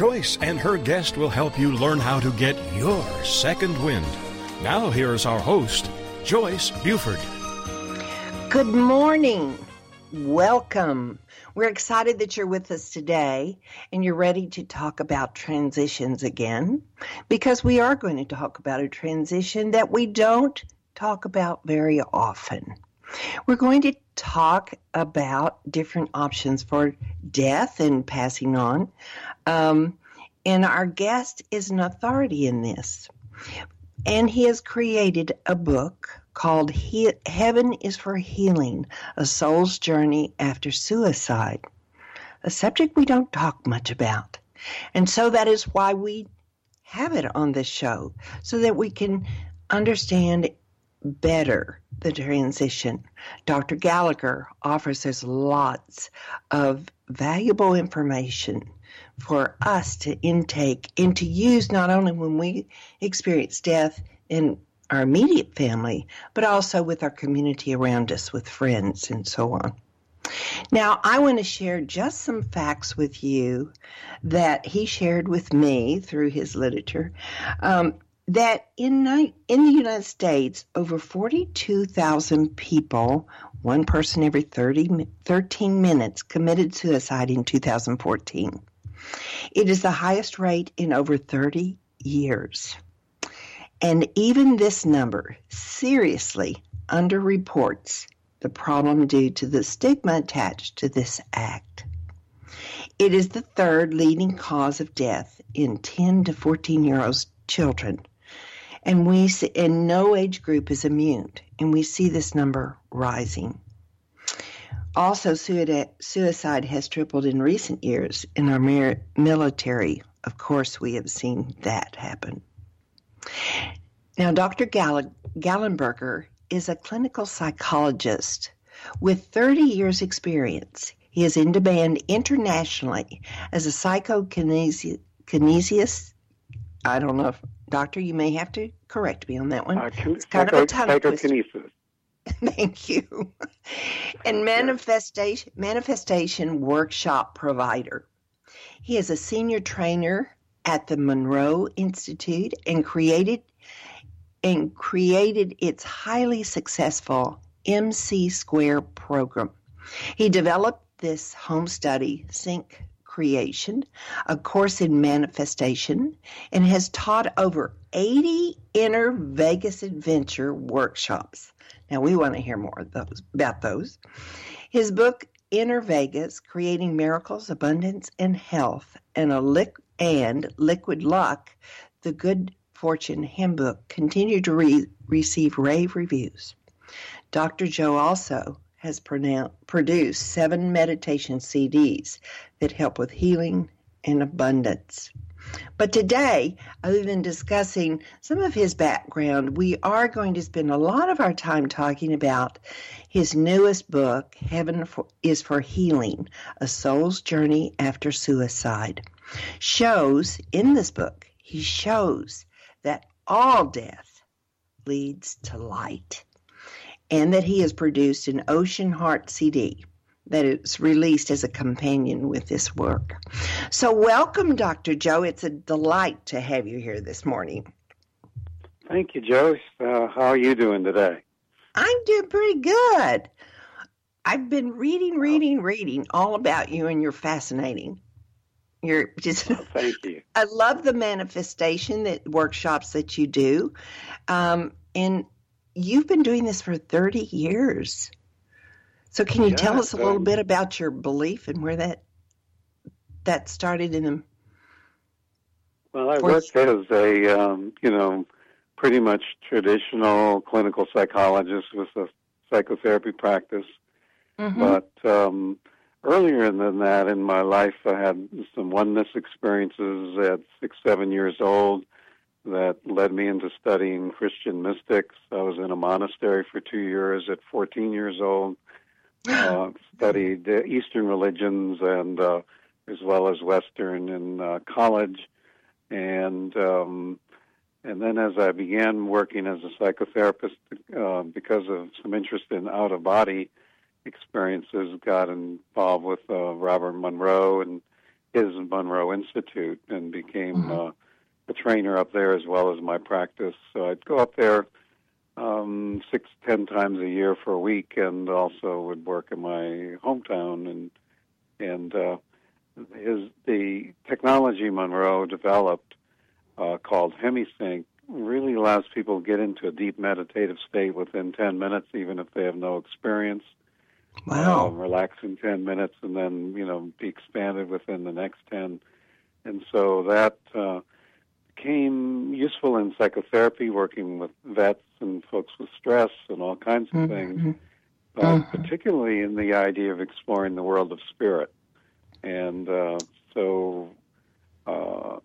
Joyce and her guest will help you learn how to get your second wind. Now, here's our host, Joyce Buford. Good morning. Welcome. We're excited that you're with us today and you're ready to talk about transitions again because we are going to talk about a transition that we don't talk about very often. We're going to talk about different options for death and passing on. Um, and our guest is an authority in this. And he has created a book called he- Heaven is for Healing A Soul's Journey After Suicide, a subject we don't talk much about. And so that is why we have it on this show, so that we can understand better the transition. Dr. Gallenberger offers us lots of valuable information for us to intake and to use not only when we experience death in our immediate family, but also with our community around us, with friends, and so on. Now, I want to share just some facts with you that he shared with me through his literature. Um, that in, in the United States, over 42,000 people, one person every 30, 13 minutes, committed suicide in 2014. It is the highest rate in over 30 years. And even this number seriously underreports the problem due to the stigma attached to this act. It is the third leading cause of death in 10 to 14 year old children and we see, and no age group is immune, and we see this number rising. Also, suicide has tripled in recent years in our military. Of course, we have seen that happen. Now, Dr. Gall- Gallenberger is a clinical psychologist with 30 years' experience. He is in demand internationally as a psychokinesiologist. I don't know if Doctor, you may have to correct me on that one. Uh, it's kind psycho, of a tongue psychokinesis. Thank you. and manifestation manifestation workshop provider. He is a senior trainer at the Monroe Institute and created and created its highly successful MC Square program. He developed this home study sync creation, a course in manifestation, and has taught over 80 inner Vegas adventure workshops. Now, we want to hear more those, about those. His book, Inner Vegas Creating Miracles, Abundance, and Health, and, a and Liquid Luck, the Good Fortune Handbook, continue to re- receive rave reviews. Dr. Joe also has produced seven meditation CDs that help with healing and abundance. But today, other than discussing some of his background, we are going to spend a lot of our time talking about his newest book, Heaven for, is for Healing A Soul's Journey After Suicide. Shows in this book, he shows that all death leads to light and that he has produced an Ocean Heart CD that is released as a companion with this work. So, welcome, Dr. Joe. It's a delight to have you here this morning. Thank you, Joe. Uh, how are you doing today? I'm doing pretty good. I've been reading, reading, reading all about you, and you're fascinating. You're just. Oh, thank you. I love the manifestation that workshops that you do, um, and you've been doing this for 30 years. So can you yeah, tell us a little um, bit about your belief and where that that started in them? Well, I worked as a um, you know pretty much traditional clinical psychologist with a psychotherapy practice, Mm-hmm. but um, earlier than that in my life, I had some oneness experiences at six, seven years old that led me into studying Christian mystics. I was in a monastery for two years at 14 years old. Uh, studied Eastern religions and uh, as well as Western in uh, college, and um, and then as I began working as a psychotherapist, uh, because of some interest in out of body experiences, got involved with uh, Robert Monroe and his Monroe Institute, and became Mhm. uh, a trainer up there as well as my practice. So I'd go up there um, six, ten times a year for a week, and also would work in my hometown. And and uh, his the technology Monroe developed uh, called HemiSync really allows people to get into a deep meditative state within ten minutes, even if they have no experience. Wow. Um, relax in 10 minutes and then, you know, be expanded within the next 10. And so that uh, became useful in psychotherapy, working with vets and folks with stress and all kinds of things, Mhm. but Mhm. particularly in the idea of exploring the world of spirit. And uh, so uh,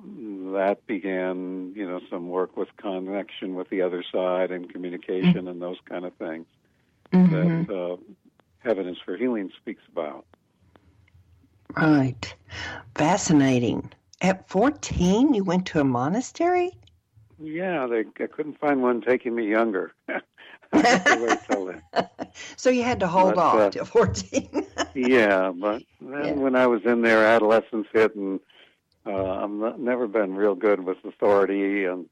that began, you know, some work with connection with the other side and communication and those kind of things Mhm. that uh, Heaven is for Healing speaks about. Right. Fascinating. At 14, you went to a monastery? Yeah, they, I couldn't find one taking me younger. I had to wait till then. so you had to hold But, off uh, till 14. Yeah, but then Yeah. when I was in there, adolescence hit, and uh, I've not, never been real good with authority, and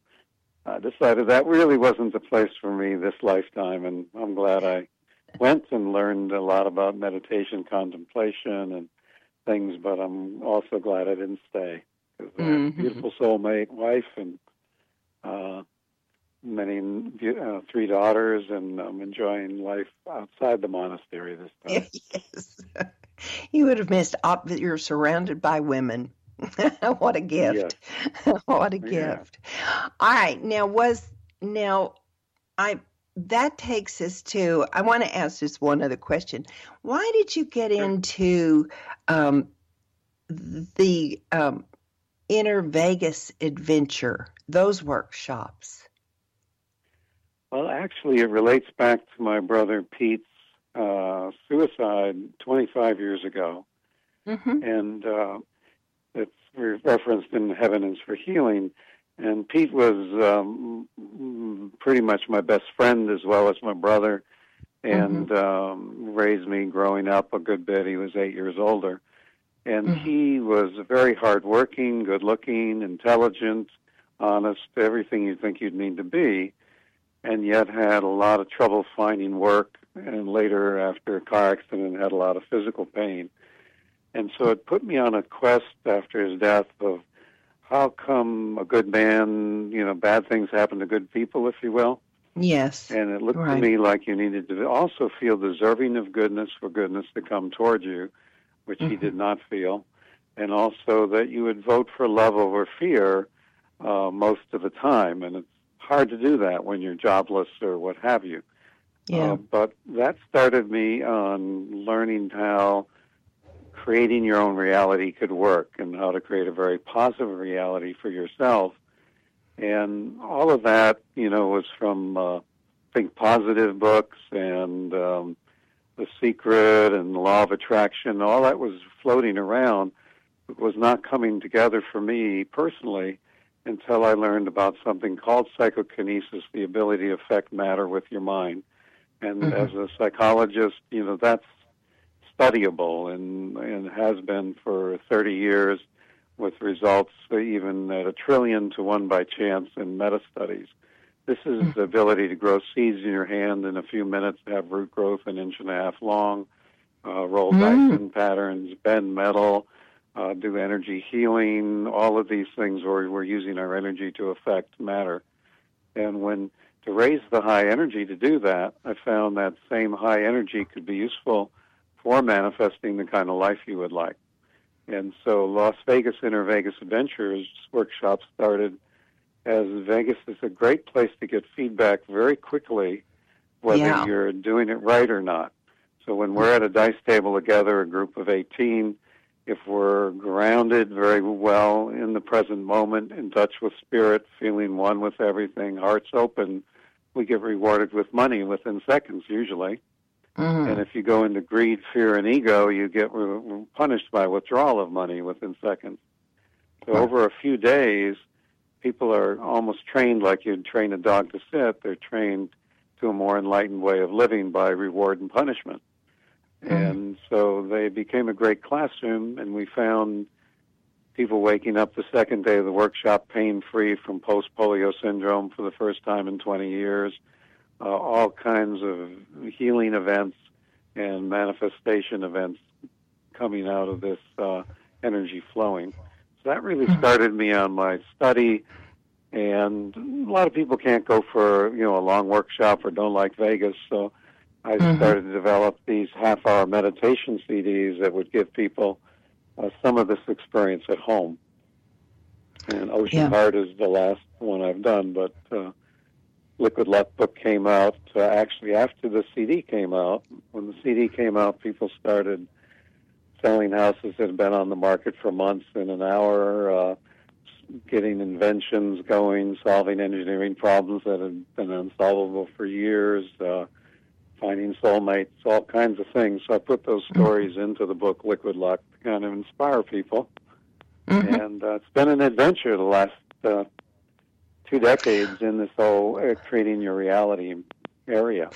I decided that really wasn't the place for me this lifetime, and I'm glad I went and learned a lot about meditation, contemplation, and things. But I'm also glad I didn't stay because I have a beautiful soulmate wife and uh, many uh, three daughters, and I'm enjoying life outside the monastery this time. yes. You would have missed op- that you're surrounded by women. what a gift. what a Yeah. gift. All right. Now was now I that takes us to I want to ask just one other question. Why did you get into um, the um, inner Vegas adventure, those workshops? Well, actually, it relates back to my brother Pete's uh, suicide 25 years ago, Mm-hmm. and uh, it's referenced in Heaven is for Healing. And Pete was um, pretty much my best friend as well as my brother, and um, raised me growing up a good bit. He was eight years older, and Mhm. he was very hardworking, good-looking, intelligent, honest, everything you think you'd need to be and yet had a lot of trouble finding work and later after a car accident had a lot of physical pain and so it put me on a quest after his death of how come a good man you know bad things happen to good people if you will Yes. and it looked Right. to me like you needed to also feel deserving of goodness for goodness to come toward you which he Mhm. did not feel and also that you would vote for love over fear uh, most of the time and it's hard to do that when you're jobless or what have you Yeah. uh, but that started me on learning how creating your own reality could work and how to create a very positive reality for yourself. And all of that, you know, was from uh, Think Positive books and um, The Secret and the Law of Attraction. All that was floating around, but was not coming together for me personally until I learned about something called psychokinesis, the ability to affect matter with your mind. And Mhm. as a psychologist, you know, that's studyable and, and has been for 30 years with results even at a trillion to one by chance in meta studies. This is the ability to grow seeds in your hand in a few minutes, have root growth an inch and a half long, uh, roll Mm. Dyson patterns, bend metal, uh, do energy healing, all of these things where we're using our energy to affect matter. And when to raise the high energy to do that, I found that same high energy could be useful for manifesting the kind of life you would like. And so Las Vegas Inner Vegas Adventures workshop started as Vegas is a great place to get feedback very quickly whether Yeah. you're doing it right or not. So when we're at a dice table together, a group of 18, if we're grounded very well in the present moment, in touch with spirit, feeling one with everything, hearts open, we get rewarded with money within seconds usually. Mhm. And if you go into greed, fear, and ego, you get re- punished by withdrawal of money within seconds. So Right. over a few days, people are almost trained like you'd train a dog to sit. They're trained to a more enlightened way of living by reward and punishment. And so they became a great classroom, and we found people waking up the second day of the workshop pain free from post polio syndrome for the first time in 20 years, uh, all kinds of healing events and manifestation events coming out of this uh, energy flowing. So that really started me on my study. And a lot of people can't go for you know a long workshop or don't like Vegas, so I Mhm. started to develop these half-hour meditation CDs that would give people uh, some of this experience at home. And Ocean Yeah. Heart is the last one I've done, but uh, Liquid Luck book came out uh, actually after the CD came out. When the CD came out, people started selling houses that had been on the market for months in an hour, uh, getting inventions going, solving engineering problems that had been unsolvable for years, uh, finding soulmates, all kinds of things. So I put those stories into the book Liquid Luck to kind of inspire people. Mhm. And uh, it's been an adventure the last uh, two decades in this whole uh, creating your reality area.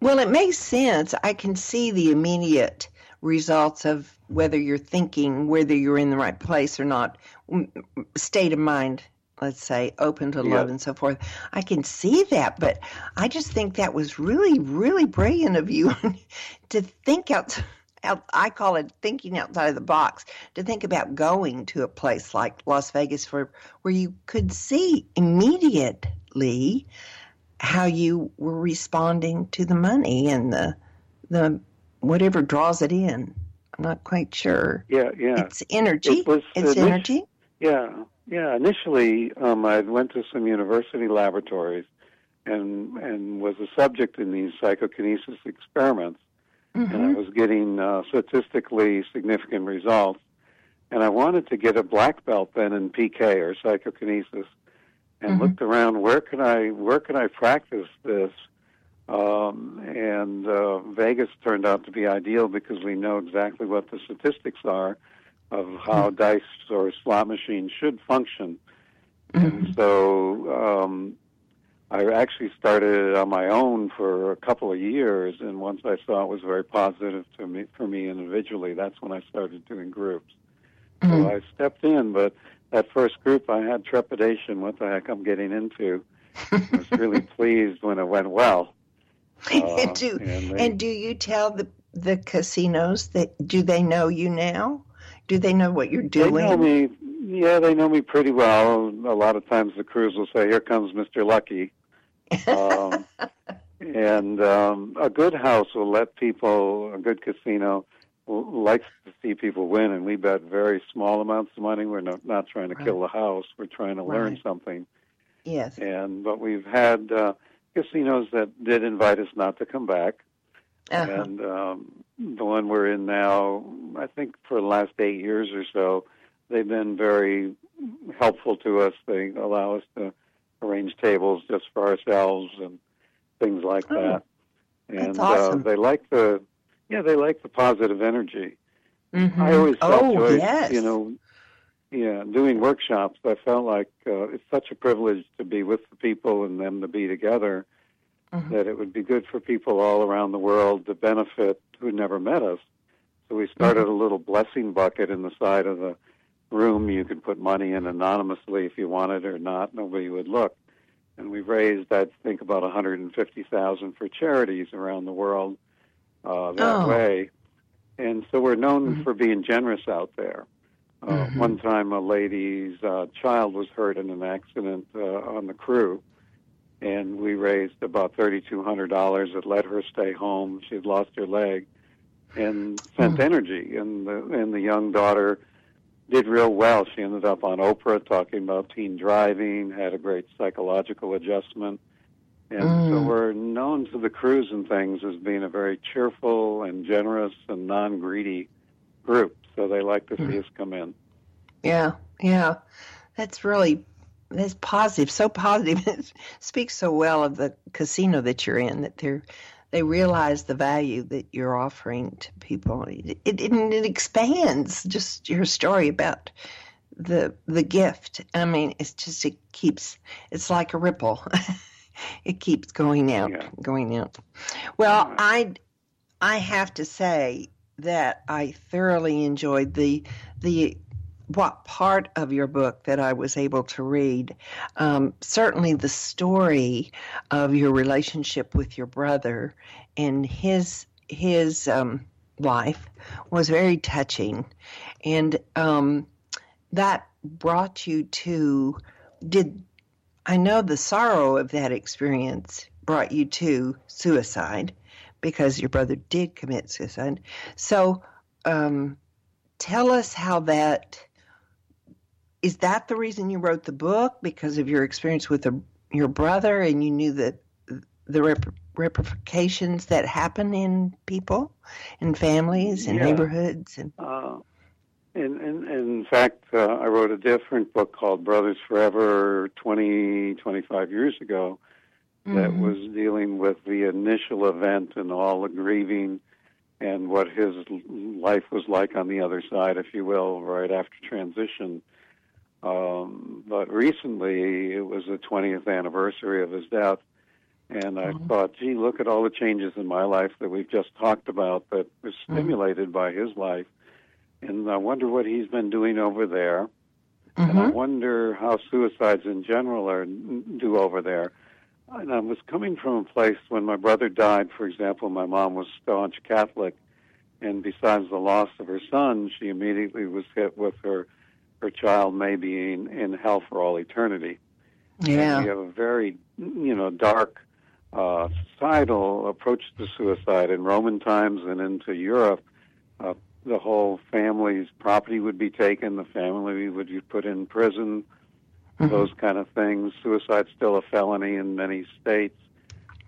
Well, it makes sense. I can see the immediate results of whether you're thinking, whether you're in the right place or not, m- m- state of mind, let's say, open to love and so forth. I can see that, but I just think that was really, really brilliant of you to think out. Out, I call it thinking outside of the box. To think about going to a place like Las Vegas, for where you could see immediately how you were responding to the money and the the whatever draws it in. I'm not quite sure. Yeah, yeah. It's energy. It was it's energy. Yeah, yeah. Initially, um, I went to some university laboratories and and was a subject in these psychokinesis experiments, and I Mhm. was getting uh, statistically significant results. And I wanted to get a black belt then in PK or psychokinesis, and Mhm. looked around where could I where could I practice this. Um, and uh, Vegas turned out to be ideal because we know exactly what the statistics are of how dice or slot machines should function. Mhm. And so um, I actually started it on my own for a couple of years, and once I saw it was very positive to me for me individually, that's when I started doing groups. Mhm. So I stepped in, but that first group I had trepidation. What the heck I'm getting into? I was really pleased when it went well. Uh, and do and they- and do you tell the the casinos that do they know you now? Do they know what you're They doing? know me. Yeah, they know me pretty well. A lot of times the crews will say, "Here comes Mr. Lucky," um, and um, a good house will let people. A good casino likes to see people win, and we bet very small amounts of money. We're not, not trying to Right. kill the house. We're trying to learn Right. something. yes. And but we've had uh, casinos that did invite us not to come back. Uh-huh. And um, the one we're in now, I think for the last eight years or so, they've been very helpful to us. They allow us to arrange tables just for ourselves and things like Oh, that. And that's awesome. uh, they like the, yeah, they like the positive energy. Mhm. I always felt oh joy, yes. you know, yeah, doing workshops. I felt like uh, it's such a privilege to be with the people and them to be together Mhm. that it would be good for people all around the world to benefit who never met us. So we started Mm-hmm. a little blessing bucket in the side of the room. You could put money in anonymously if you wanted or not. Nobody would look. And we've raised, I think, about 150,000 for charities around the world uh, that Oh. way. And so we're known Mhm. for being generous out there. Uh, Mhm. One time, a lady's uh, child was hurt in an accident uh, on the crew, and we raised about thirty-two hundred dollars that let her stay home. She had lost her leg, and sent mm. energy. And the and the young daughter did real well. She ended up on Oprah talking about teen driving, had a great psychological adjustment. And mm. so we're known to the crews and things as being a very cheerful and generous and non greedy group. So they like to see mm. us come in. Yeah, yeah. That's really that's positive, so positive. It speaks so well of the casino that you're in that they're they realize the value that you're offering to people. It, it, it expands just your story about the the gift. I mean, it's just it keeps it's like a ripple. it keeps going out, yeah. going out. Well, I I have to say that I thoroughly enjoyed the the what part of your book that I was able to read. Um, certainly, the story of your relationship with your brother and his his um, life was very touching, and um, that brought you to. Did I know the sorrow of that experience brought you to suicide because your brother did commit suicide. So, um, tell us how that is that the reason you wrote the book because of your experience with your brother and you knew that the rep- repercussions that happen in people and families and yeah. neighborhoods and uh, in, in, in fact uh, i wrote a different book called brothers forever 20 25 years ago mm-hmm. that was dealing with the initial event and all the grieving and what his life was like on the other side if you will right after transition um, but recently, it was the 20th anniversary of his death, and I mm-hmm. thought, gee, look at all the changes in my life that we've just talked about that were mm-hmm. stimulated mm-hmm. by his life. And I wonder what he's been doing over there. Mm-hmm. And I mm-hmm. wonder how suicides in general are do over there. And I was coming from a place when my brother died, for example, my mom was staunch Catholic. And besides the loss of her son, she immediately was hit with her her child may be in, in hell for all eternity. Yeah. And we have a very, you know, dark uh, societal approach to suicide in Roman times and into Europe. Uh, the whole family's property would be taken, the family would be put in prison, mm-hmm. those kind of things. Suicide's still a felony in many states.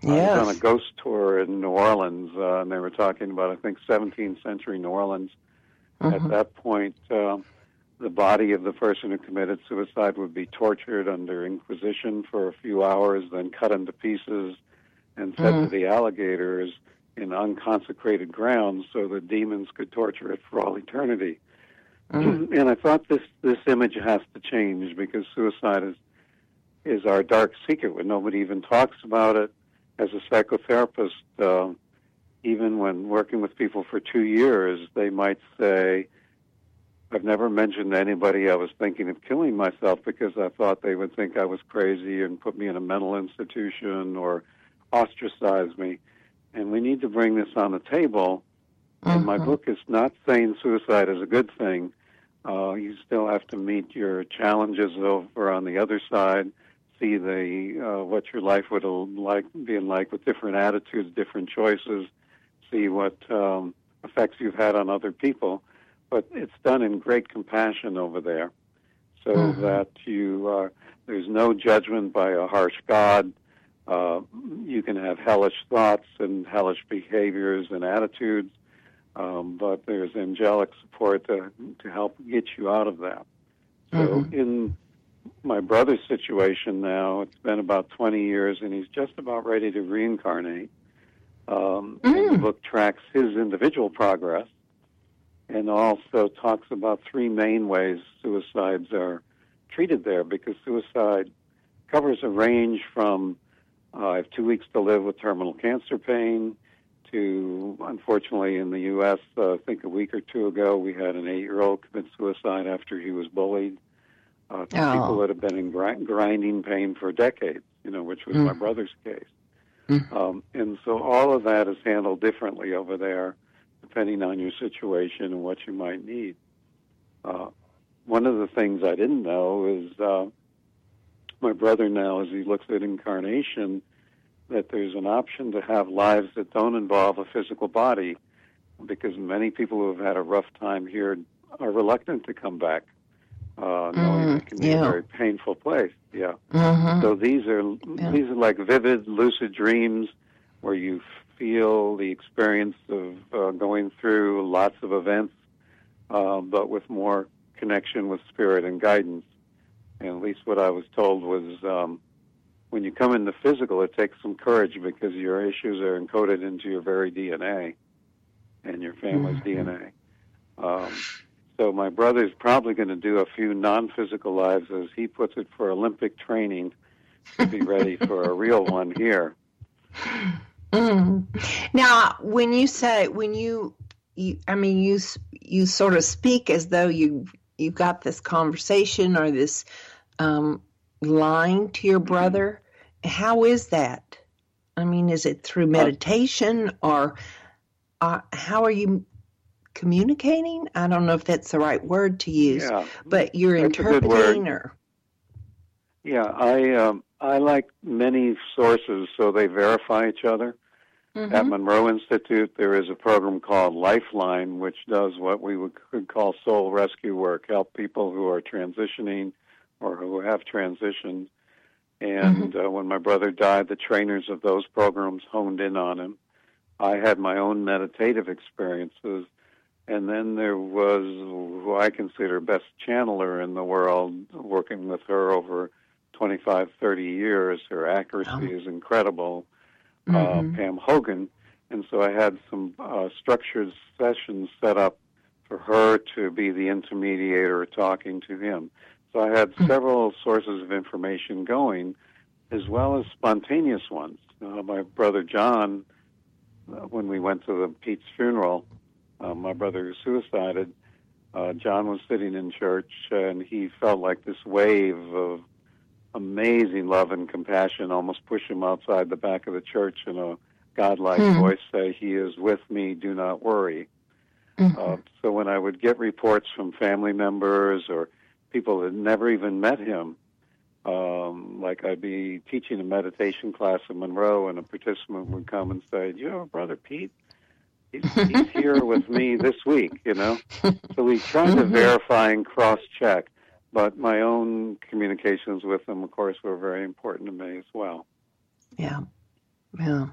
Yes. I was on a ghost tour in New Orleans, uh, and they were talking about, I think, 17th century New Orleans. Mm-hmm. At that point, uh, the body of the person who committed suicide would be tortured under Inquisition for a few hours, then cut into pieces and fed mm. to the alligators in unconsecrated grounds so the demons could torture it for all eternity. Mm. And I thought this this image has to change because suicide is is our dark secret when nobody even talks about it. As a psychotherapist, uh, even when working with people for two years, they might say, I've never mentioned to anybody I was thinking of killing myself because I thought they would think I was crazy and put me in a mental institution or ostracize me. And we need to bring this on the table. And my mm-hmm. book is not saying suicide is a good thing. Uh, you still have to meet your challenges over on the other side, see the uh, what your life would like being like with different attitudes, different choices, see what um, effects you've had on other people but it's done in great compassion over there, so mm-hmm. that you are there's no judgment by a harsh God. Uh, you can have hellish thoughts and hellish behaviors and attitudes, um, but there's angelic support to to help get you out of that. So mm-hmm. in my brother's situation now, it's been about 20 years, and he's just about ready to reincarnate. Um, mm. The book tracks his individual progress and also talks about three main ways suicides are treated there because suicide covers a range from uh, I have two weeks to live with terminal cancer pain to, unfortunately, in the U.S., uh, I think a week or two ago, we had an eight year old commit suicide after he was bullied. Uh, to oh. people that have been in grinding pain for decades, you know, which was mm. my brother's case. Mm. Um, and so all of that is handled differently over there depending on your situation and what you might need. Uh, one of the things I didn't know is uh, my brother now, as he looks at incarnation, that there's an option to have lives that don't involve a physical body. because many people who have had a rough time here are reluctant to come back, uh, knowing Mm, it can be yeah. a very painful place. Yeah. Mhm. So these are Yeah. these are like vivid, lucid dreams where you feel the experience of uh, going through lots of events, uh, but with more connection with spirit and guidance. And at least what I was told was um, when you come into physical, it takes some courage because your issues are encoded into your very DNA and your family's Mhm. DNA. Um, so my brother's probably going to do a few non-physical lives, as he puts it, for Olympic training to be ready for a real one here. Mm. Now, when you say when you, you, I mean, you you sort of speak as though you you've got this conversation or this um, line to your brother. How is that? I mean, is it through meditation or uh, how are you communicating? I don't know if that's the right word to use, Yeah, but you're That's a good word. interpreting or yeah. I um, I like many sources, so they verify each other. At Mhm. Monroe Institute, there is a program called Lifeline, which does what we would call soul rescue work, help people who are transitioning or who have transitioned. And uh, when my brother died, the trainers of those programs honed in on him. I had my own meditative experiences. And then there was who I consider best channeler in the world, working with her over 25, 30 years. Her accuracy Oh. is incredible uh, Mhm. Pam Hogan, and so I had some uh, structured sessions set up for her to be the intermediator talking to him. So I had Mm. several sources of information going, as well as spontaneous ones. Uh, my brother John, uh, when we went to the Pete's funeral, uh, my brother who suicided, uh, John was sitting in church and he felt like this wave of amazing love and compassion almost push him outside the back of the church in a godlike Hmm. voice say, He is with me, do not worry. Mhm. Uh, so when I would get reports from family members or people that never even met him, um, like I'd be teaching a meditation class in Monroe, and a participant would come and say, "Do you have a brother Pete? He's, he's here with me this week." You know, so we tried to Mhm. verify and cross-check. But my own communications with them, of course, were very important to me as well. Yeah. Yeah.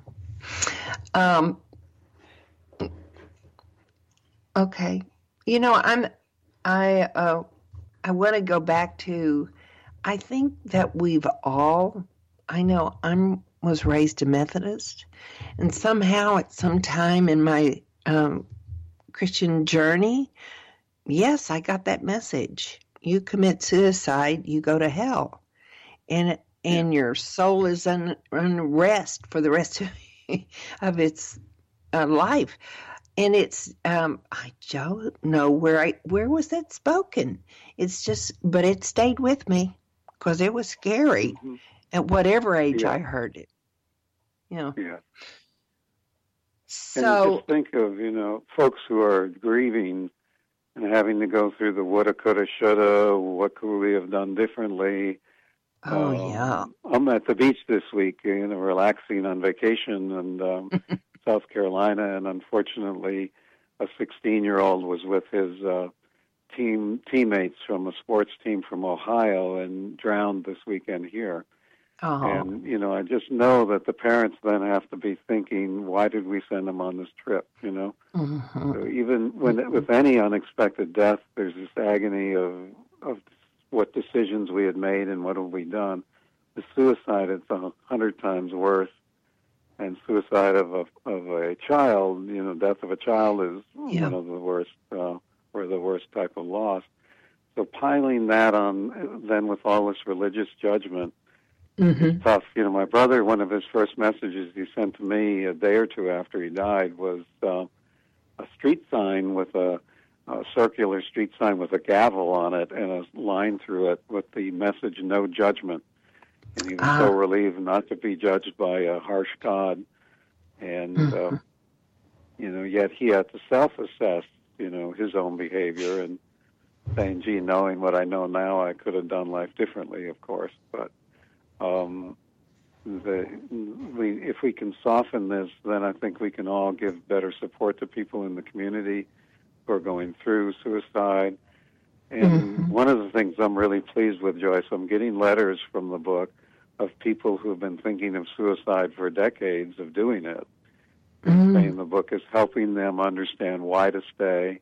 Um, okay. You know, I'm, I, uh, I want to go back to, I think that we've all, I know I'm, was raised a Methodist, and somehow at some time in my um, Christian journey, yes, I got that message. You commit suicide, you go to hell. And and your soul is un, unrest for the rest of, of its uh, life. And it's um, I don't know where I where was that spoken. It's just, but it stayed with me because it was scary Mhm. at whatever age Yeah. I heard it. You know, Yeah. And so just think of, you know, folks who are grieving and having to go through the woulda, coulda, shoulda, what could we have done differently? oh Um, yeah, I'm at the beach this week, you know, relaxing on vacation in um, South Carolina, and unfortunately, a 16 year old was with his uh, team teammates from a sports team from Ohio and drowned this weekend here. Oh And you know, I just know that the parents then have to be thinking, why did we send them on this trip? You know, mhm. so even when with any unexpected death, there's this agony of of what decisions we had made and what have we done. The suicide is a hundred times worse, and suicide of a of a child, you know, death of a child is Yeah. one of the worst uh, or the worst type of loss. So piling that on, then with all this religious judgment, Mhm. tough. You know, my brother, one of his first messages he sent to me a day or two after he died was uh, a street sign with a, a circular street sign with a gavel on it and a line through it with the message "No judgment." And he was Ah. so relieved not to be judged by a harsh God, and uh, Mhm. you know, yet he had to self-assess, you know, his own behavior and saying, "Gee, knowing what I know now, I could have done life differently, of course." But um, the we if we can soften this, then I think we can all give better support to people in the community who are going through suicide. And mm-hmm. one of the things I'm really pleased with, Joyce, I'm getting letters from the book of people who have been thinking of suicide for decades of doing it. Mm-hmm. Saying the book is helping them understand why to stay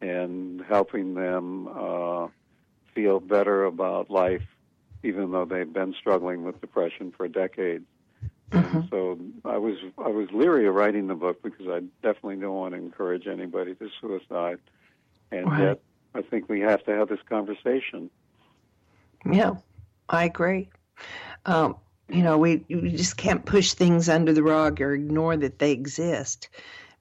and helping them uh, feel better about life, even though they've been struggling with depression for decades. Mm-hmm. So I was I was leery of writing the book because I definitely don't want to encourage anybody to suicide, and right. yet I think we have to have this conversation. Yeah, I agree. Um, you know, we, we just can't push things under the rug or ignore that they exist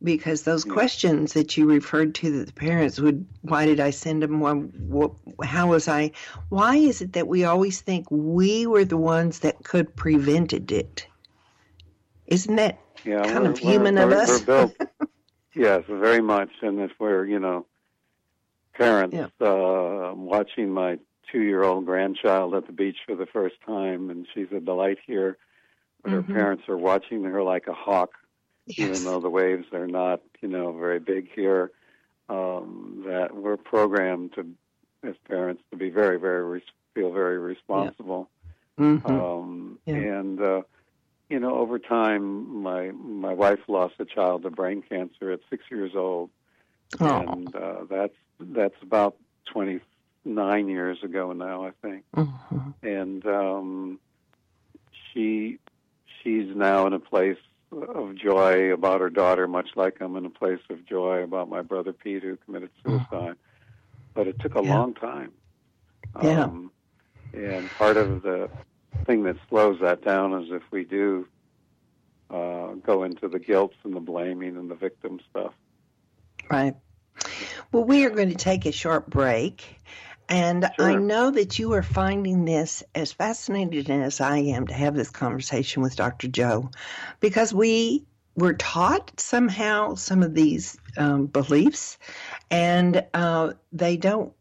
because those yeah. questions that you referred to that the parents would why did i send them what, how was i why is it that we always think we were the ones that could prevented it isn't that yeah, kind of human of us built, yes very much and if we're you know parents yeah. uh, watching my two year old grandchild at the beach for the first time and she's a delight here but mm-hmm. her parents are watching her like a hawk yes. even though the waves are not, you know, very big here. Um, that we're programmed to, as parents, to be very, very re- feel very responsible. Yeah. Mm-hmm. Um, yeah. And uh, you know, over time, my my wife lost a child to brain cancer at six years old, oh. and uh, that's that's about twenty nine years ago now, I think. Mm-hmm. And um, she she's now in a place of joy about her daughter, much like I'm in a place of joy about my brother Pete who committed mm. suicide. But it took a yeah. long time. Yeah. Um, and part of the thing that slows that down is if we do uh, go into the guilt and the blaming and the victim stuff. Right. Well, we are going to take a short break. And sure. I know that you are finding this as fascinating as I am to have this conversation with Dr. Joe because we were taught somehow some of these um, beliefs and uh, they don't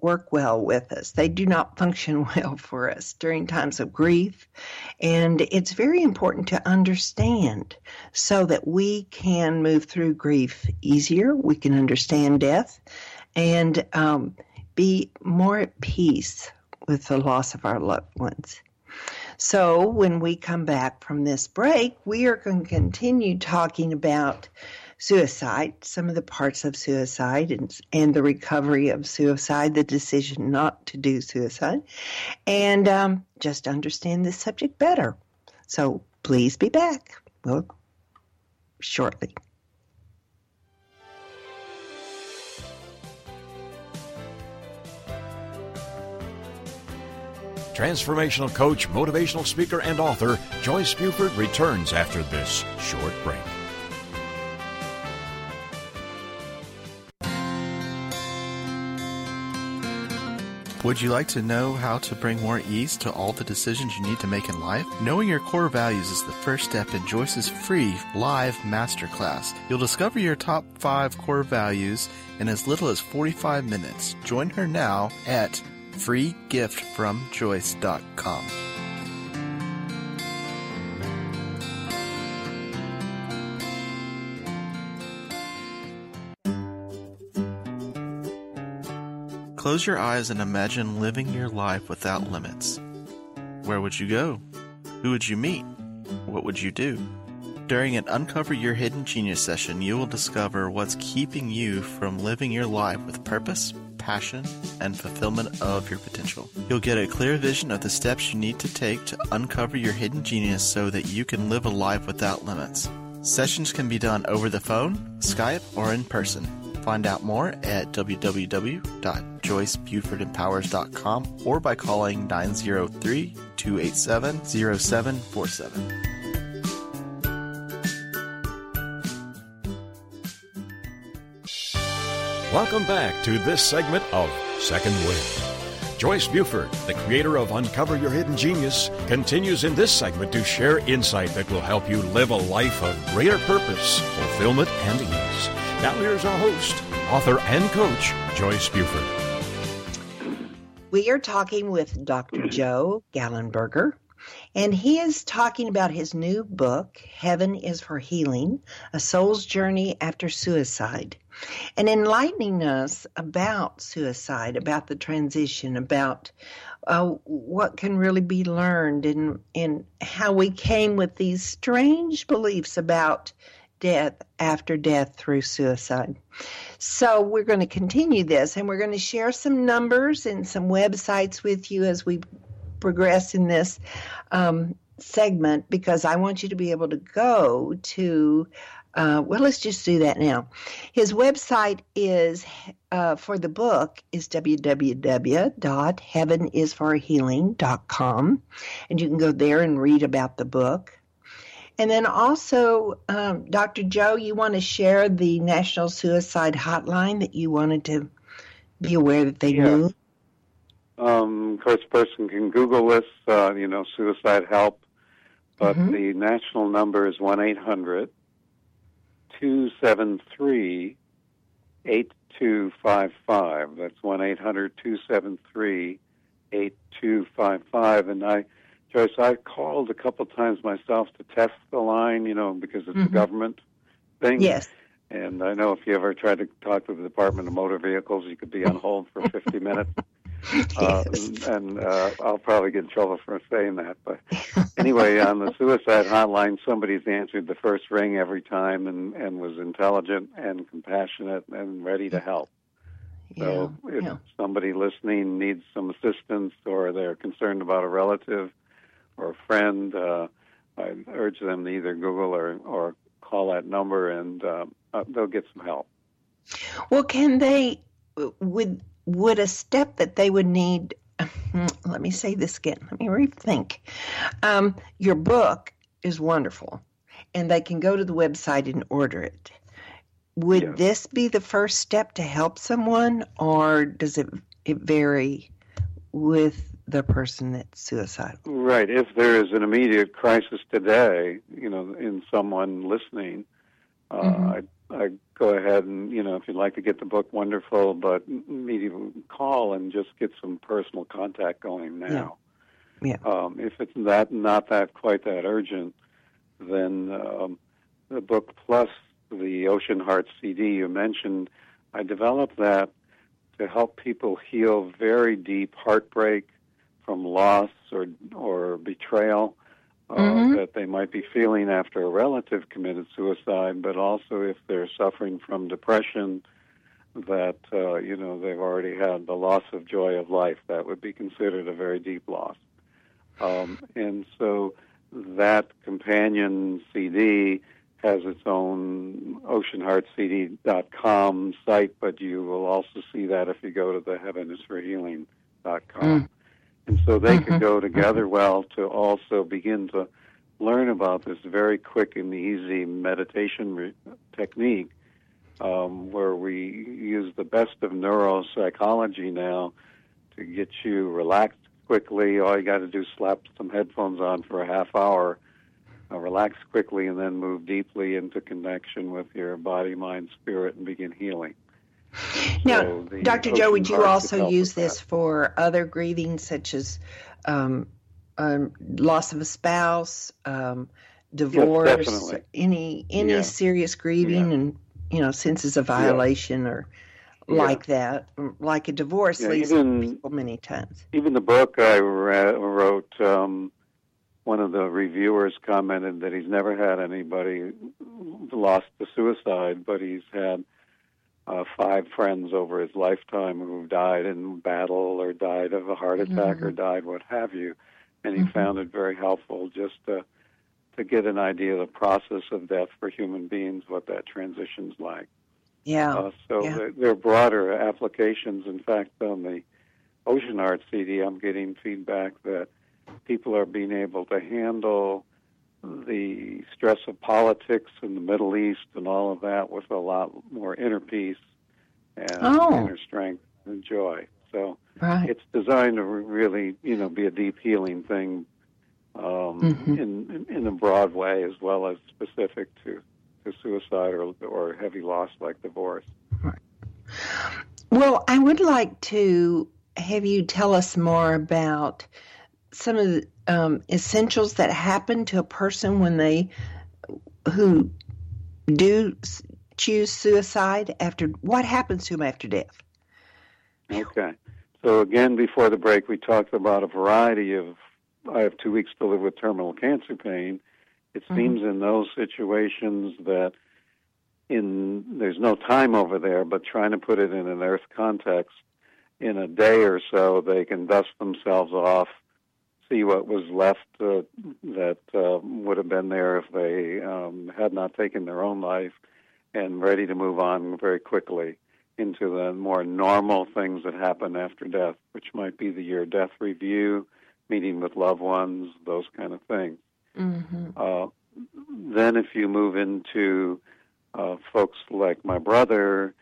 work well with us. They do not function well for us during times of grief. And it's very important to understand so that we can move through grief easier. We can understand death. And um, be more at peace with the loss of our loved ones. So, when we come back from this break, we are going to continue talking about suicide, some of the parts of suicide, and, and the recovery of suicide, the decision not to do suicide, and um, just understand this subject better. So, please be back. Well, shortly. Transformational coach, motivational speaker, and author Joyce Buford returns after this short break. Would you like to know how to bring more ease to all the decisions you need to make in life? Knowing your core values is the first step in Joyce's free live masterclass. You'll discover your top five core values in as little as 45 minutes. Join her now at freegiftfromjoyce.com. Close your eyes and imagine living your life without limits. Where would you go? Who would you meet? What would you do? During an Uncover Your Hidden Genius session, you will discover what's keeping you from living your life with purpose, passion, and fulfillment of your potential. You'll get a clear vision of the steps you need to take to uncover your hidden genius so that you can live a life without limits. Sessions can be done over the phone, Skype, or in person. Find out more at www.joycebufordempowers.com or by calling 903 287 0747. Welcome back to this segment of Second Wind. Joyce Buford, the creator of Uncover Your Hidden Genius, continues in this segment to share insight that will help you live a life of greater purpose, fulfillment, and ease. Now, here's our host, author, and coach, Joyce Buford. We are talking with Dr. Mm-hmm. Joe Gallenberger, And he is talking about his new book, Heaven is for Healing A Soul's Journey After Suicide, and enlightening us about suicide, about the transition, about uh, what can really be learned, and, and how we came with these strange beliefs about death after death through suicide. So we're going to continue this and we're going to share some numbers and some websites with you as we progress in this um, segment because I want you to be able to go to. Uh, well, let's just do that now. His website is uh, for the book is www.heavenisforhealing.com, and you can go there and read about the book. And then also, um, Dr. Joe, you want to share the National Suicide Hotline that you wanted to be aware that they Yeah. knew. Um, of course, a person can Google this, uh, you know, suicide help, but Mhm. the national number is 1 800 273 8255. That's 1 800 273 8255. And I, Joyce, I called a couple times myself to test the line, you know, because it's a Mhm. government thing. Yes. And I know if you ever tried to talk to the Department of Motor Vehicles, you could be on hold for 50 minutes. Uh, yes. and uh, I'll probably get in trouble for saying that. But anyway, on the suicide hotline, somebody's answered the first ring every time and, and was intelligent and compassionate and ready to help. So yeah. if yeah. somebody listening needs some assistance or they're concerned about a relative or a friend, uh, I urge them to either Google or, or call that number and uh, uh, they'll get some help. Well, can they would would a step that they would need? Let me say this again. Let me rethink. Um, your book is wonderful, and they can go to the website and order it. Would Yes. this be the first step to help someone, or does it it vary with the person that's suicidal? Right. If there is an immediate crisis today, you know, in someone listening, uh, Mhm. I I go ahead and you know, if you'd like to get the book, wonderful. But immediately call and just get some personal contact going now. Yeah. Um, if it's that not that quite that urgent, then um, the book plus the Ocean Heart CD you mentioned, I developed that to help people heal very deep heartbreak from loss or or betrayal uh, Mhm. that they might be feeling after a relative committed suicide, but also if they're suffering from depression, that uh, you know they've already had the loss of joy of life. That would be considered a very deep loss. Um, and so that companion CD has its own oceanheartcd.com site, but you will also see that if you go to the heavenisforhealing.com. Mm. And so they Mhm. could go together well to also begin to learn about this very quick and easy meditation re- technique um, where we use the best of neuropsychology now to get you relaxed quickly. All you got to do is slap some headphones on for a half hour, uh, relax quickly, and then move deeply into connection with your body, mind, spirit, and begin healing. Now, So Dr. Joe, would you also use this that. for other grieving, such as um, um, loss of a spouse, um, divorce, definitely. any any Yeah. serious grieving, Yeah. and you know, senses of violation or Yeah. like that, like a divorce even- people many times. Even the book I wrote, um, one of the reviewers commented that he's never had anybody lost to suicide, but he's had uh, five friends over his lifetime who died in battle or died of a heart attack or died what have you, and he Mhm. found it very helpful just to to get an idea of the process of death for human beings, what that transition's like. Yeah, Uh, so yeah. there, there are broader applications. In fact, on the Ocean Heart CD, I'm getting feedback that people are being able to handle the stress of politics in the Middle East and all of that with a lot more inner peace and Oh. inner strength and joy. So right. it's designed to really, you know, be a deep healing thing um, Mhm. in in a broad way as well as specific to to suicide or or heavy loss like divorce. Well, I would like to have you tell us more about some of the um, essentials that happen to a person when they who do choose suicide after what happens to them after death? Okay. So again, before the break, we talked about a variety of. I have two weeks to live with terminal cancer pain. It mm-hmm. seems in those situations that in there's no time over there, but trying to put it in an Earth context, in a day or so, they can dust themselves off, see what was left uh, that uh, would have been there if they um, had not taken their own life, and ready to move on very quickly into the more normal things that happen after death, which might be the year death review, meeting with loved ones, those kind of things. Mm-hmm. Uh, then, if you move into uh, folks like my brother,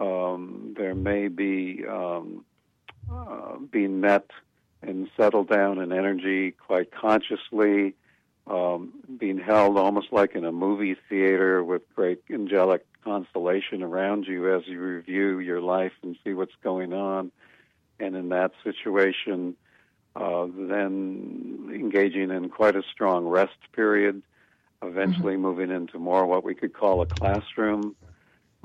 um, there may be um, uh, being met and settle down in energy quite consciously, um, being held almost like in a movie theater with great angelic constellation around you as you review your life and see what's going on. And in that situation, uh, then engaging in quite a strong rest period, eventually mm-hmm. moving into more what we could call a classroom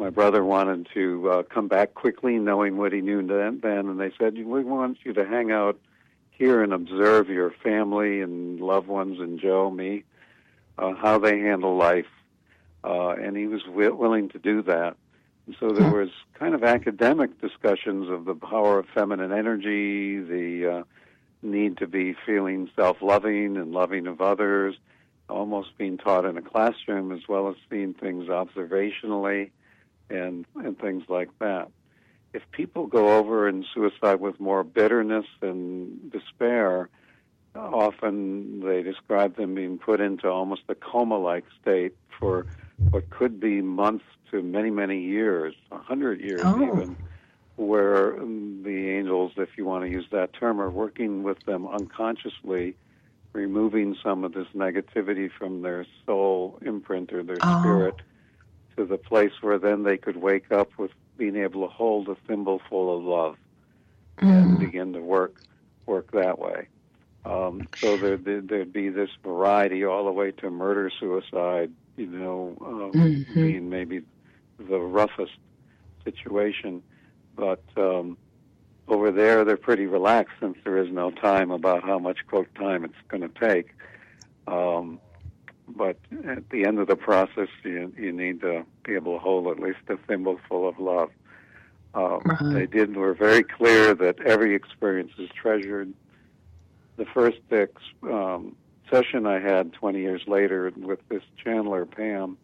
my brother wanted to uh, come back quickly, knowing what he knew then, then, and they said, "We want you to hang out here and observe your family and loved ones and Joe, me, uh, how they handle life." Uh, and he was w- willing to do that. And so there was kind of academic discussions of the power of feminine energy, the uh, need to be feeling self-loving and loving of others, almost being taught in a classroom as well as seeing things observationally and and things like that. If people go over in suicide with more bitterness and despair, often they describe them being put into almost a coma-like state for what could be months to many many years, a hundred years oh. even, where um, the angels, if you want to use that term, are working with them unconsciously removing some of this negativity from their soul imprint or their oh. spirit to the place where then they could wake up with being able to hold a thimble full of love mm. and begin to work work that way. Um, so there, there'd be this variety all the way to murder suicide, you know, um, mm-hmm. being maybe the roughest situation. But um, over there, they're pretty relaxed since there is no time about how much quote time it's going to take. Um, but at the end of the process, you, you need to be able to hold at least a thimbleful of love. Um, uh-huh. They did were very clear that every experience is treasured. The first ex, um, session I had 20 years later with this channeler Pam,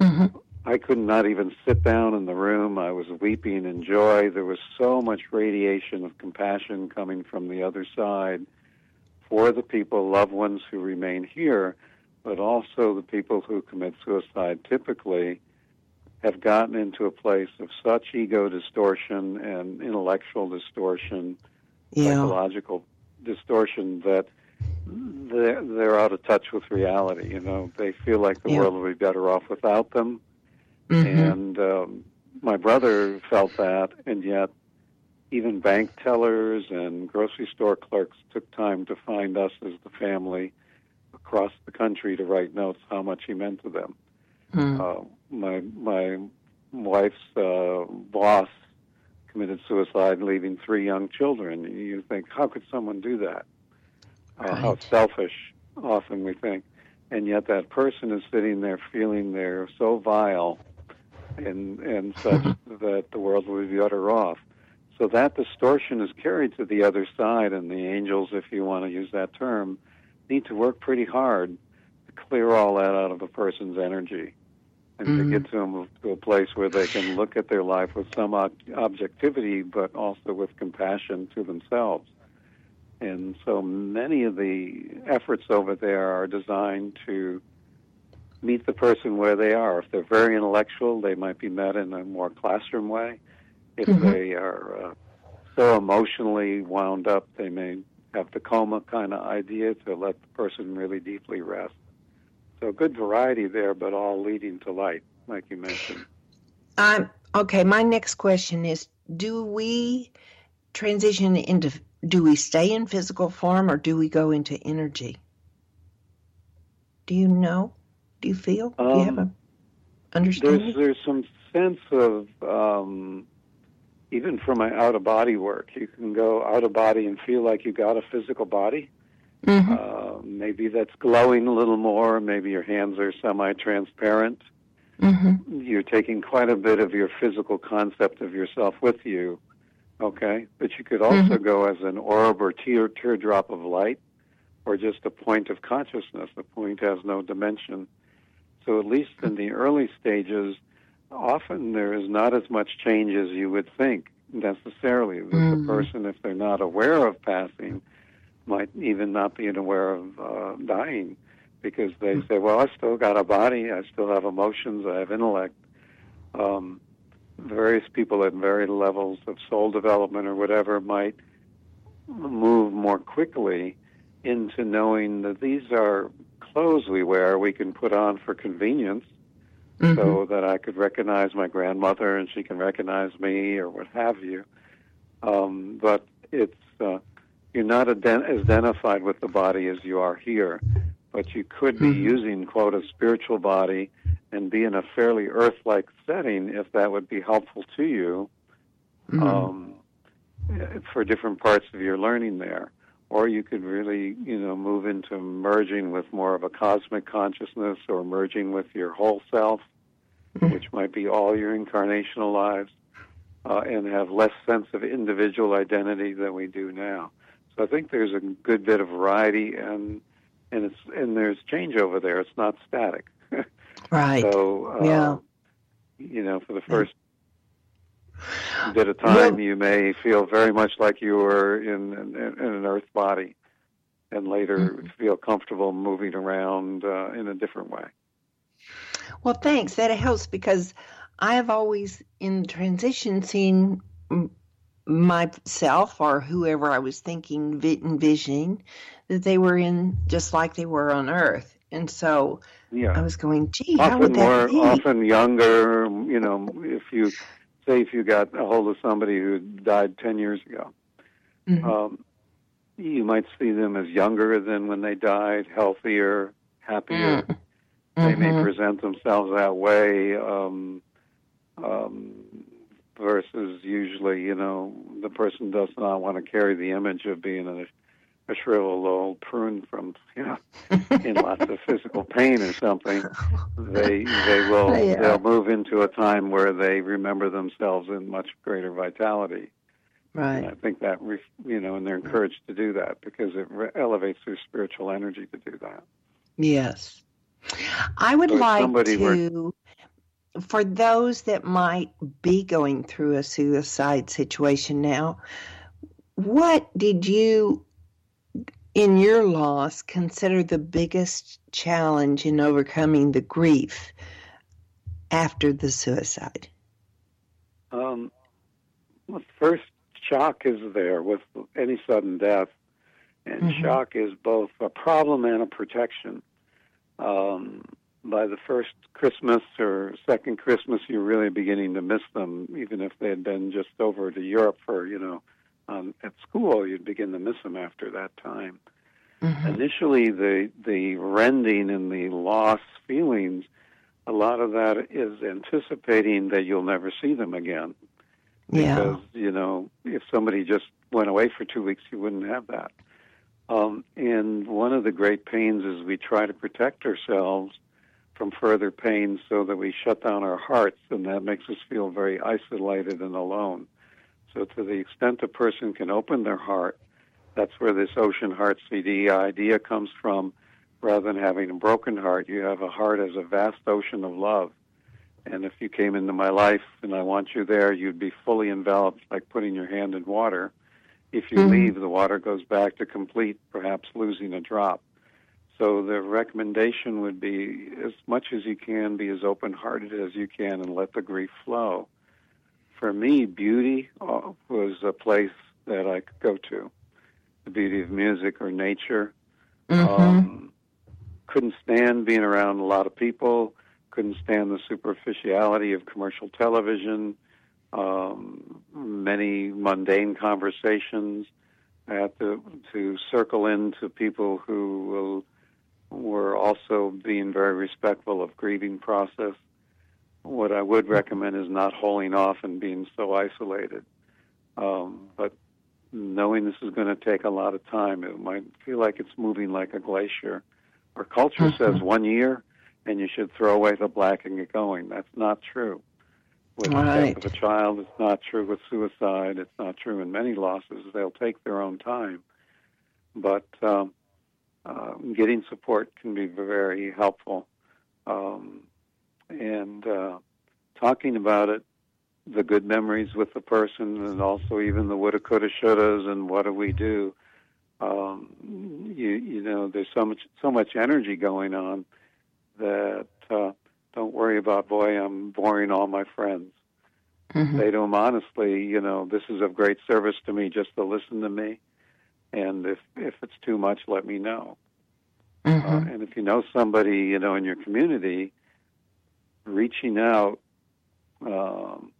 mm-hmm. I could not even sit down in the room. I was weeping in joy. There was so much radiation of compassion coming from the other side for the people, loved ones who remain here but also the people who commit suicide typically have gotten into a place of such ego distortion and intellectual distortion, yeah. psychological distortion that they're, they're out of touch with reality. You know, they feel like the yeah. world would be better off without them. Mm-hmm. And um, my brother felt that, and yet even bank tellers and grocery store clerks took time to find us as the family across the country to write notes how much he meant to them. Mm. Uh, my my wife's uh, boss committed suicide, leaving three young children. You think, how could someone do that? Uh, How selfish, often we think, and yet that person is sitting there feeling they're so vile and and such that the world would be better off. So that distortion is carried to the other side, and the angels, if you want to use that term, need to work pretty hard to clear all that out of a person's energy and mm-hmm. to get to them to a place where they can look at their life with some objectivity, but also with compassion to themselves. And so many of the efforts over there are designed to meet the person where they are. If they're very intellectual, they might be met in a more classroom way. If mm-hmm. they are uh, so emotionally wound up, they may have the coma kind of idea to let the person really deeply rest. So good variety there, but all leading to light, like you mentioned. Um, okay, my next question is: Do we transition into do we stay in physical form or do we go into energy? Do you know? Do you feel? Um, do you have a um, understanding? There's, there's some sense of, um, even for my out of body work, you can go out of body and feel like you got a physical body. Mm-hmm. Uh, maybe that's glowing a little more. Maybe your hands are semi transparent. Mm-hmm. You're taking quite a bit of your physical concept of yourself with you. Okay, but you could also mm-hmm. go as an orb or tear teardrop of light, or just a point of consciousness. The point has no dimension. So at least in the early stages, often there is not as much change as you would think necessarily. Mm-hmm. the person, if they're not aware of passing, might even not be aware of uh, dying because they mm-hmm. say, well, I still got a body, I still have emotions, I have intellect. Um, various people at various levels of soul development or whatever might move more quickly into knowing that these are clothes we wear we can put on for convenience mm-hmm. so that I could recognize my grandmother and she can recognize me or what have you. Um, but it's uh, you're not ident- identified with the body as you are here, but you could be mm-hmm. using quote a spiritual body and be in a fairly earth-like setting if that would be helpful to you mm-hmm. um, for different parts of your learning there. Or you could really, you know, move into merging with more of a cosmic consciousness or merging with your whole self, mm-hmm. which might be all your incarnational lives, uh, and have less sense of individual identity than we do now. So I think there's a good bit of variety and and it's and there's change over there. It's not static. Right. So, uh, yeah. You know, for the first bit a time, well, you may feel very much like you were in, in, in an earth body, and later mm-hmm. feel comfortable moving around uh, in a different way. Well, thanks. That helps because I have always, in transition, seen myself or whoever I was thinking, envisioning, that they were in just like they were on Earth. And so yeah. I was going, gee, often how would that more, be? Often younger, you know, if you say if you got a hold of somebody who died 10 years ago, mm-hmm. um, you might see them as younger than when they died, healthier, happier. Mm-hmm. They may mm-hmm. present themselves that way um, um, versus usually, you know, the person does not want to carry the image of being a a shriveled old prune from you know in lots of physical pain or something they they will yeah. they'll move into a time where they remember themselves in much greater vitality. Right. And i think that you know and they're encouraged to do that because it re- elevates their spiritual energy to do that. Yes. I would so like to were, for those that might be going through a suicide situation now what did you in your loss, consider the biggest challenge in overcoming the grief after the suicide? Um, well, first, shock is there with any sudden death, and mm-hmm. shock is both a problem and a protection. Um, by the first Christmas or second Christmas, you're really beginning to miss them, even if they had been just over to Europe for, you know, um, at school, you'd begin to miss them after that time. Mm-hmm. Initially, the the rending and the loss feelings, a lot of that is anticipating that you'll never see them again. Yeah. Because you know, if somebody just went away for two weeks, you wouldn't have that. Um, and one of the great pains is we try to protect ourselves from further pain so that we shut down our hearts, and that makes us feel very isolated and alone. So, to the extent a person can open their heart, that's where this ocean heart CD idea comes from. Rather than having a broken heart, you have a heart as a vast ocean of love. And if you came into my life and I want you there, you'd be fully enveloped like putting your hand in water. If you mm-hmm. leave, the water goes back to complete, perhaps losing a drop. So the recommendation would be as much as you can, be as open hearted as you can, and let the grief flow for me, beauty uh, was a place that I could go to. The beauty of music or nature. Mm-hmm. Um, couldn't stand being around a lot of people. Couldn't stand the superficiality of commercial television. Um, many mundane conversations. I had to to circle into people who will, were also being very respectful of grieving process. What I would recommend is not holding off and being so isolated. Um, but knowing this is going to take a lot of time, it might feel like it's moving like a glacier. Our culture mm-hmm. says one year, and you should throw away the black and get going. That's not true. With right. the death of a child, it's not true with suicide. It's not true in many losses. They'll take their own time, but um, uh, getting support can be very helpful. Um, and uh, talking about it the good memories with the person and also even the woulda coulda shouldas and what do we do um you you know there's so much so much energy going on that uh don't worry about boy i'm boring all my friends mm-hmm. say to them honestly you know this is of great service to me just to listen to me and if if it's too much let me know mm-hmm. uh, and if you know somebody you know in your community reaching out um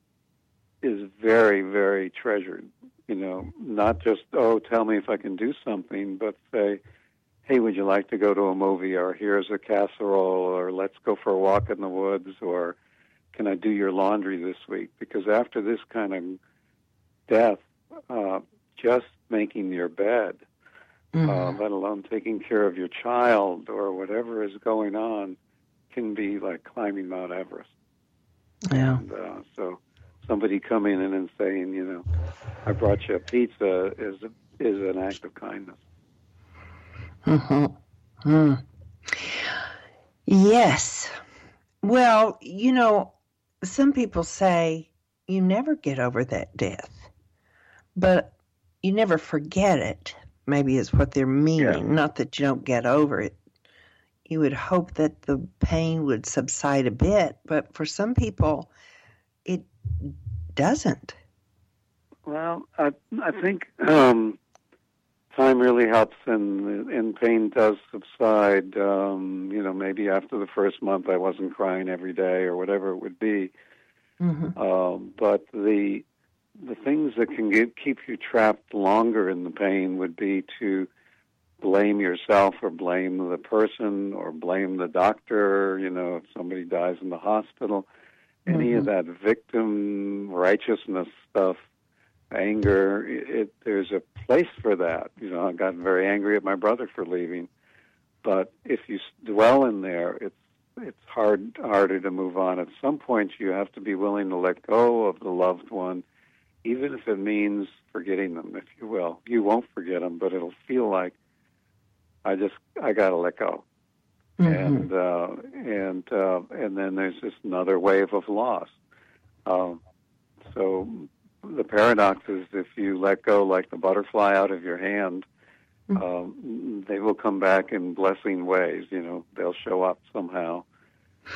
is very, very treasured. You know, not just, oh, tell me if I can do something, but say, hey, would you like to go to a movie? Or here's a casserole, or let's go for a walk in the woods, or can I do your laundry this week? Because after this kind of death, uh, just making your bed, mm-hmm. uh, let alone taking care of your child or whatever is going on, can be like climbing Mount Everest. Yeah. And, uh, so somebody coming in and saying, you know, I brought you a pizza is is an act of kindness. hmm Hmm. Yes. Well, you know, some people say you never get over that death, but you never forget it. Maybe is what they're meaning. Yeah. Not that you don't get over it. You would hope that the pain would subside a bit, but for some people, it doesn't. Well, I I think um, time really helps, and and pain does subside. Um, you know, maybe after the first month, I wasn't crying every day or whatever it would be. Mm-hmm. Um, but the the things that can get, keep you trapped longer in the pain would be to blame yourself or blame the person or blame the doctor. You know, if somebody dies in the hospital any mm-hmm. of that victim righteousness stuff, anger, it, there's a place for that. You know, I got very angry at my brother for leaving, but if you dwell in there, it's it's hard harder to move on. At some point, you have to be willing to let go of the loved one, even if it means forgetting them, if you will. You won't forget them, but it'll feel like I just I got to let go. Mm-hmm. And uh, and uh, and then there's just another wave of loss. Um, so the paradox is if you let go like the butterfly out of your hand, mm-hmm. um, they will come back in blessing ways. You know, they'll show up somehow.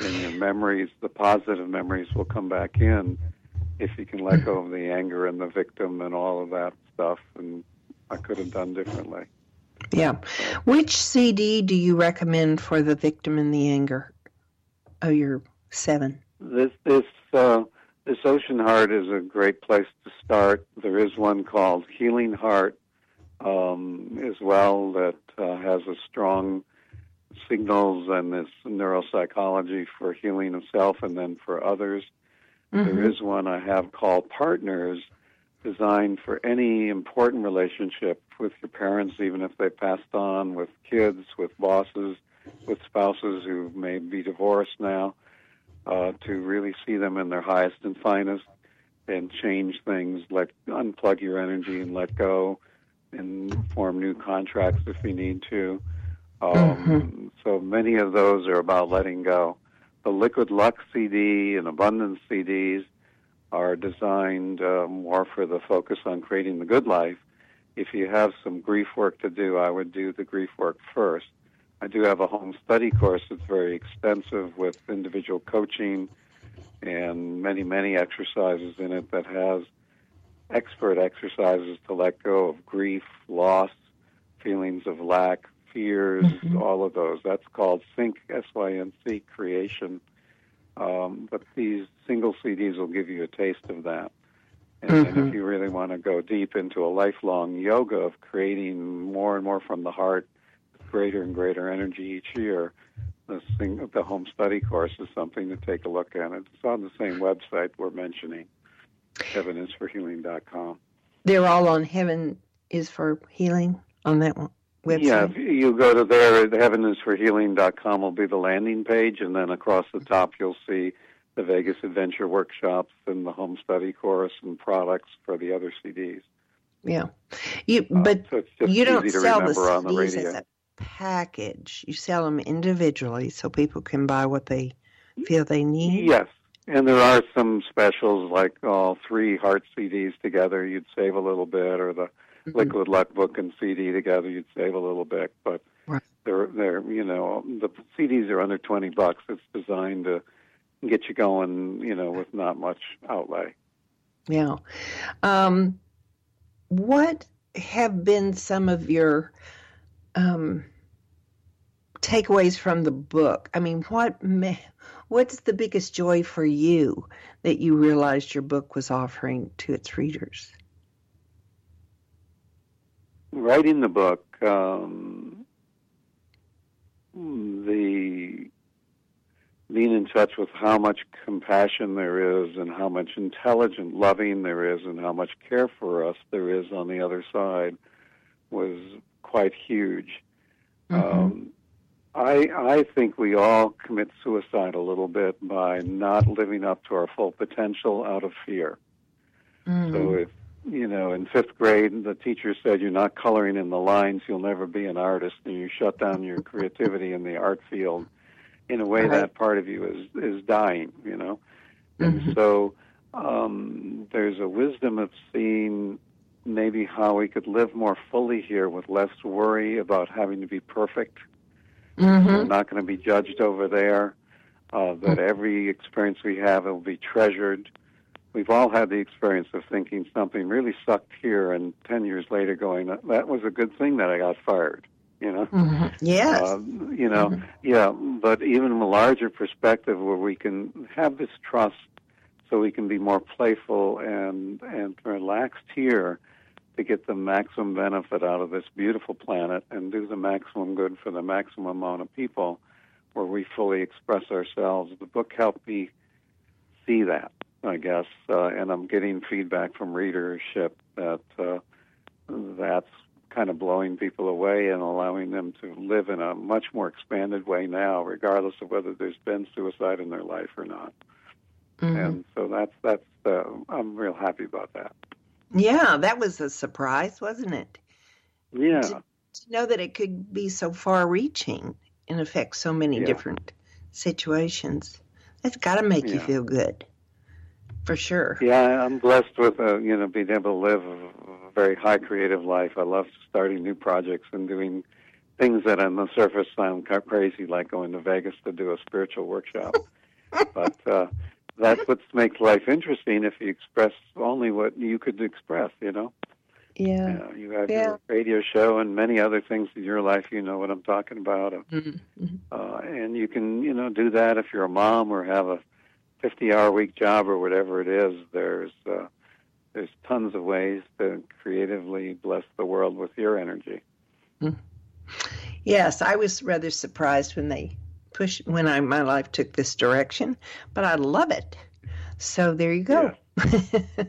And your memories, the positive memories, will come back in if you can let go of the anger and the victim and all of that stuff. And I could have done differently. Yeah. Which CD do you recommend for the victim in the anger? Oh, your seven. This this uh, this Ocean Heart is a great place to start. There is one called Healing Heart um, as well that uh, has a strong signals and this neuropsychology for healing of self and then for others. Mm-hmm. There is one I have called Partners designed for any important relationship with your parents, even if they passed on, with kids, with bosses, with spouses who may be divorced now, uh, to really see them in their highest and finest and change things, let unplug your energy and let go and form new contracts if you need to. Um, mm-hmm. So many of those are about letting go. The Liquid Luck CD and Abundance CDs are designed uh, more for the focus on creating the good life. If you have some grief work to do, I would do the grief work first. I do have a home study course that's very extensive with individual coaching and many, many exercises in it that has expert exercises to let go of grief, loss, feelings of lack, fears, mm-hmm. all of those. That's called Sync, S Y N C, Creation. Um, but these single CDs will give you a taste of that. And, mm-hmm. and if you really want to go deep into a lifelong yoga of creating more and more from the heart, greater and greater energy each year, the, thing, the home study course is something to take a look at. It's on the same website we're mentioning, heavenisforhealing.com. They're all on Heaven is for Healing on that one. Website. Yeah, if you go to there, heavenisforhealing.com will be the landing page, and then across the top you'll see the Vegas Adventure workshops and the home study course and products for the other CDs. Yeah, you uh, but uh, so you don't sell the CDs the as a package. You sell them individually so people can buy what they feel they need. Yes, and there are some specials like all three heart CDs together. You'd save a little bit, or the mm-hmm. Liquid Luck book and CD together. You'd save a little bit, but right. they're they're you know the CDs are under twenty bucks. It's designed to get you going, you know, with not much outlay. Yeah. Um, what have been some of your um, takeaways from the book? I mean, what what's the biggest joy for you that you realized your book was offering to its readers? Writing the book, um, the being in touch with how much compassion there is and how much intelligent loving there is and how much care for us there is on the other side was quite huge. Mm-hmm. Um, I I think we all commit suicide a little bit by not living up to our full potential out of fear. Mm. So if you know, in fifth grade, the teacher said you're not coloring in the lines, you'll never be an artist, and you shut down your creativity in the art field in a way right. that part of you is is dying, you know. Mm-hmm. And so um, there's a wisdom of seeing maybe how we could live more fully here with less worry about having to be perfect. Mm-hmm. We're not going to be judged over there. Uh, that mm-hmm. every experience we have will be treasured. We've all had the experience of thinking something really sucked here, and ten years later, going, "That was a good thing that I got fired." You know. Mm-hmm. Yes. Uh, you know, mm-hmm. yeah, but even from a larger perspective where we can have this trust so we can be more playful and and relaxed here to get the maximum benefit out of this beautiful planet and do the maximum good for the maximum amount of people where we fully express ourselves. The book helped me see that, I guess, uh, and I'm getting feedback from readership that uh, that's kind of blowing people away and allowing them to live in a much more expanded way now, regardless of whether there's been suicide in their life or not. Mm-hmm. And so that's that's uh, I'm real happy about that. Yeah, that was a surprise, wasn't it? Yeah. To, to know that it could be so far-reaching and affect so many yeah. different situations. That's got to make yeah. you feel good, for sure. Yeah, I'm blessed with uh, you know being able to live a very high creative life. I love starting new projects and doing things that on the surface sound crazy, like going to Vegas to do a spiritual workshop. but uh, that's what makes life interesting if you express only what you could express, you know? Yeah. You, know, you have yeah. your radio show and many other things in your life. You know what I'm talking about, mm-hmm. uh, and you can, you know, do that if you're a mom or have a 50-hour week job or whatever it is. There's uh, there's tons of ways to creatively bless the world with your energy. Mm. Yes, I was rather surprised when they pushed when I my life took this direction, but I love it. So there you go. Yeah.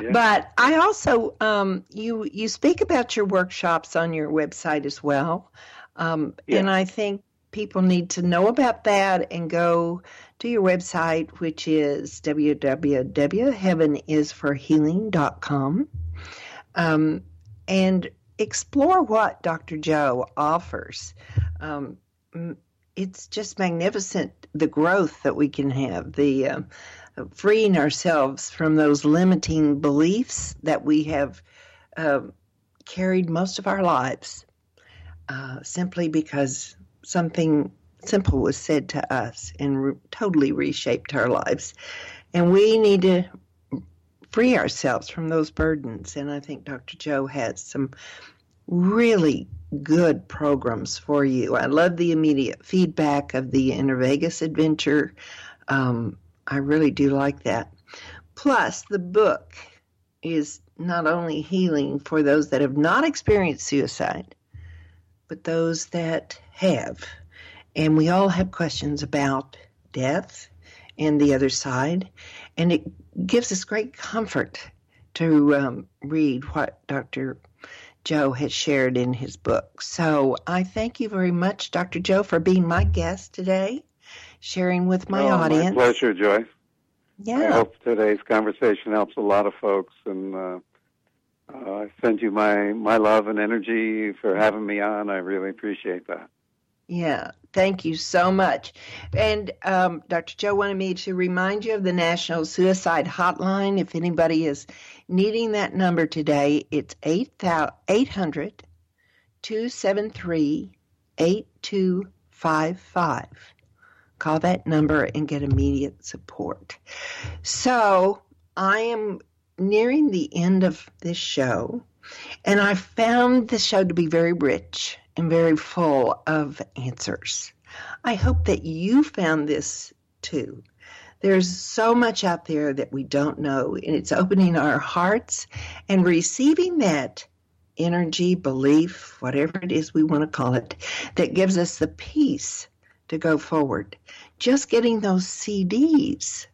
yeah. But I also um, you you speak about your workshops on your website as well, um, yeah. and I think people need to know about that and go to your website, which is www.heavenisforhealing.com, um, and explore what Dr. Joe offers. Um, it's just magnificent the growth that we can have, the uh, freeing ourselves from those limiting beliefs that we have uh, carried most of our lives uh, simply because something simple was said to us and re- totally reshaped our lives. And we need to free ourselves from those burdens. And I think Dr. Joe has some really good programs for you. I love the immediate feedback of the Inner Vegas adventure. Um, I really do like that. Plus, the book is not only healing for those that have not experienced suicide, but those that have. And we all have questions about death and the other side. And it gives us great comfort to um, read what Dr. Joe has shared in his book. So I thank you very much, Dr. Joe, for being my guest today, sharing with my oh, audience. My pleasure, Joy. Yeah. I hope today's conversation helps a lot of folks, and uh, uh, I send you my my love and energy for having me on. I really appreciate that. Yeah, thank you so much. And um, Dr. Joe wanted me to remind you of the National Suicide Hotline. If anybody is needing that number today, it's 800 273 8255. Call that number and get immediate support. So I am nearing the end of this show, and I found the show to be very rich and very full of answers. I hope that you found this too. There's so much out there that we don't know, and it's opening our hearts and receiving that energy, belief, whatever it is we want to call it, that gives us the peace to go forward. Just getting those CDs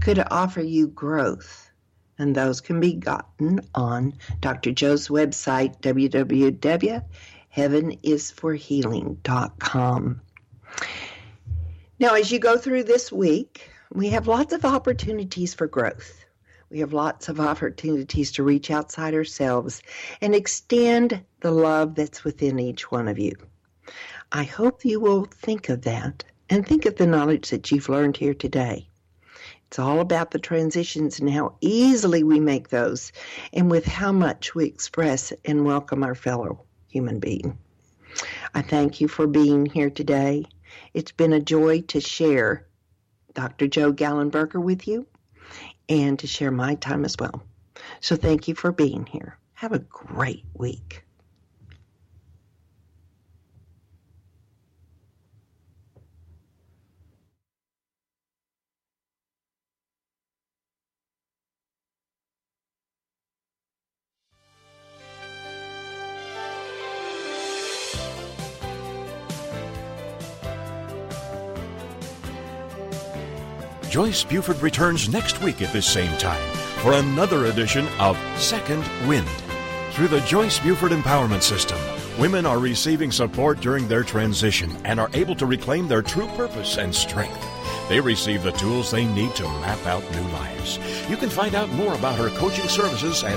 could offer you growth, and those can be gotten on Dr. Joe's website, www.heavenisforhealing.com. Now, as you go through this week, we have lots of opportunities for growth. We have lots of opportunities to reach outside ourselves and extend the love that's within each one of you. I hope you will think of that and think of the knowledge that you've learned here today. It's all about the transitions and how easily we make those and with how much we express and welcome our fellow human being. I thank you for being here today. It's been a joy to share Dr. Joe Gallenberger with you and to share my time as well. So thank you for being here. Have a great week. Joyce Buford returns next week at this same time for another edition of Second Wind. Through the Joyce Buford Empowerment System, women are receiving support during their transition and are able to reclaim their true purpose and strength. They receive the tools they need to map out new lives. You can find out more about her coaching services at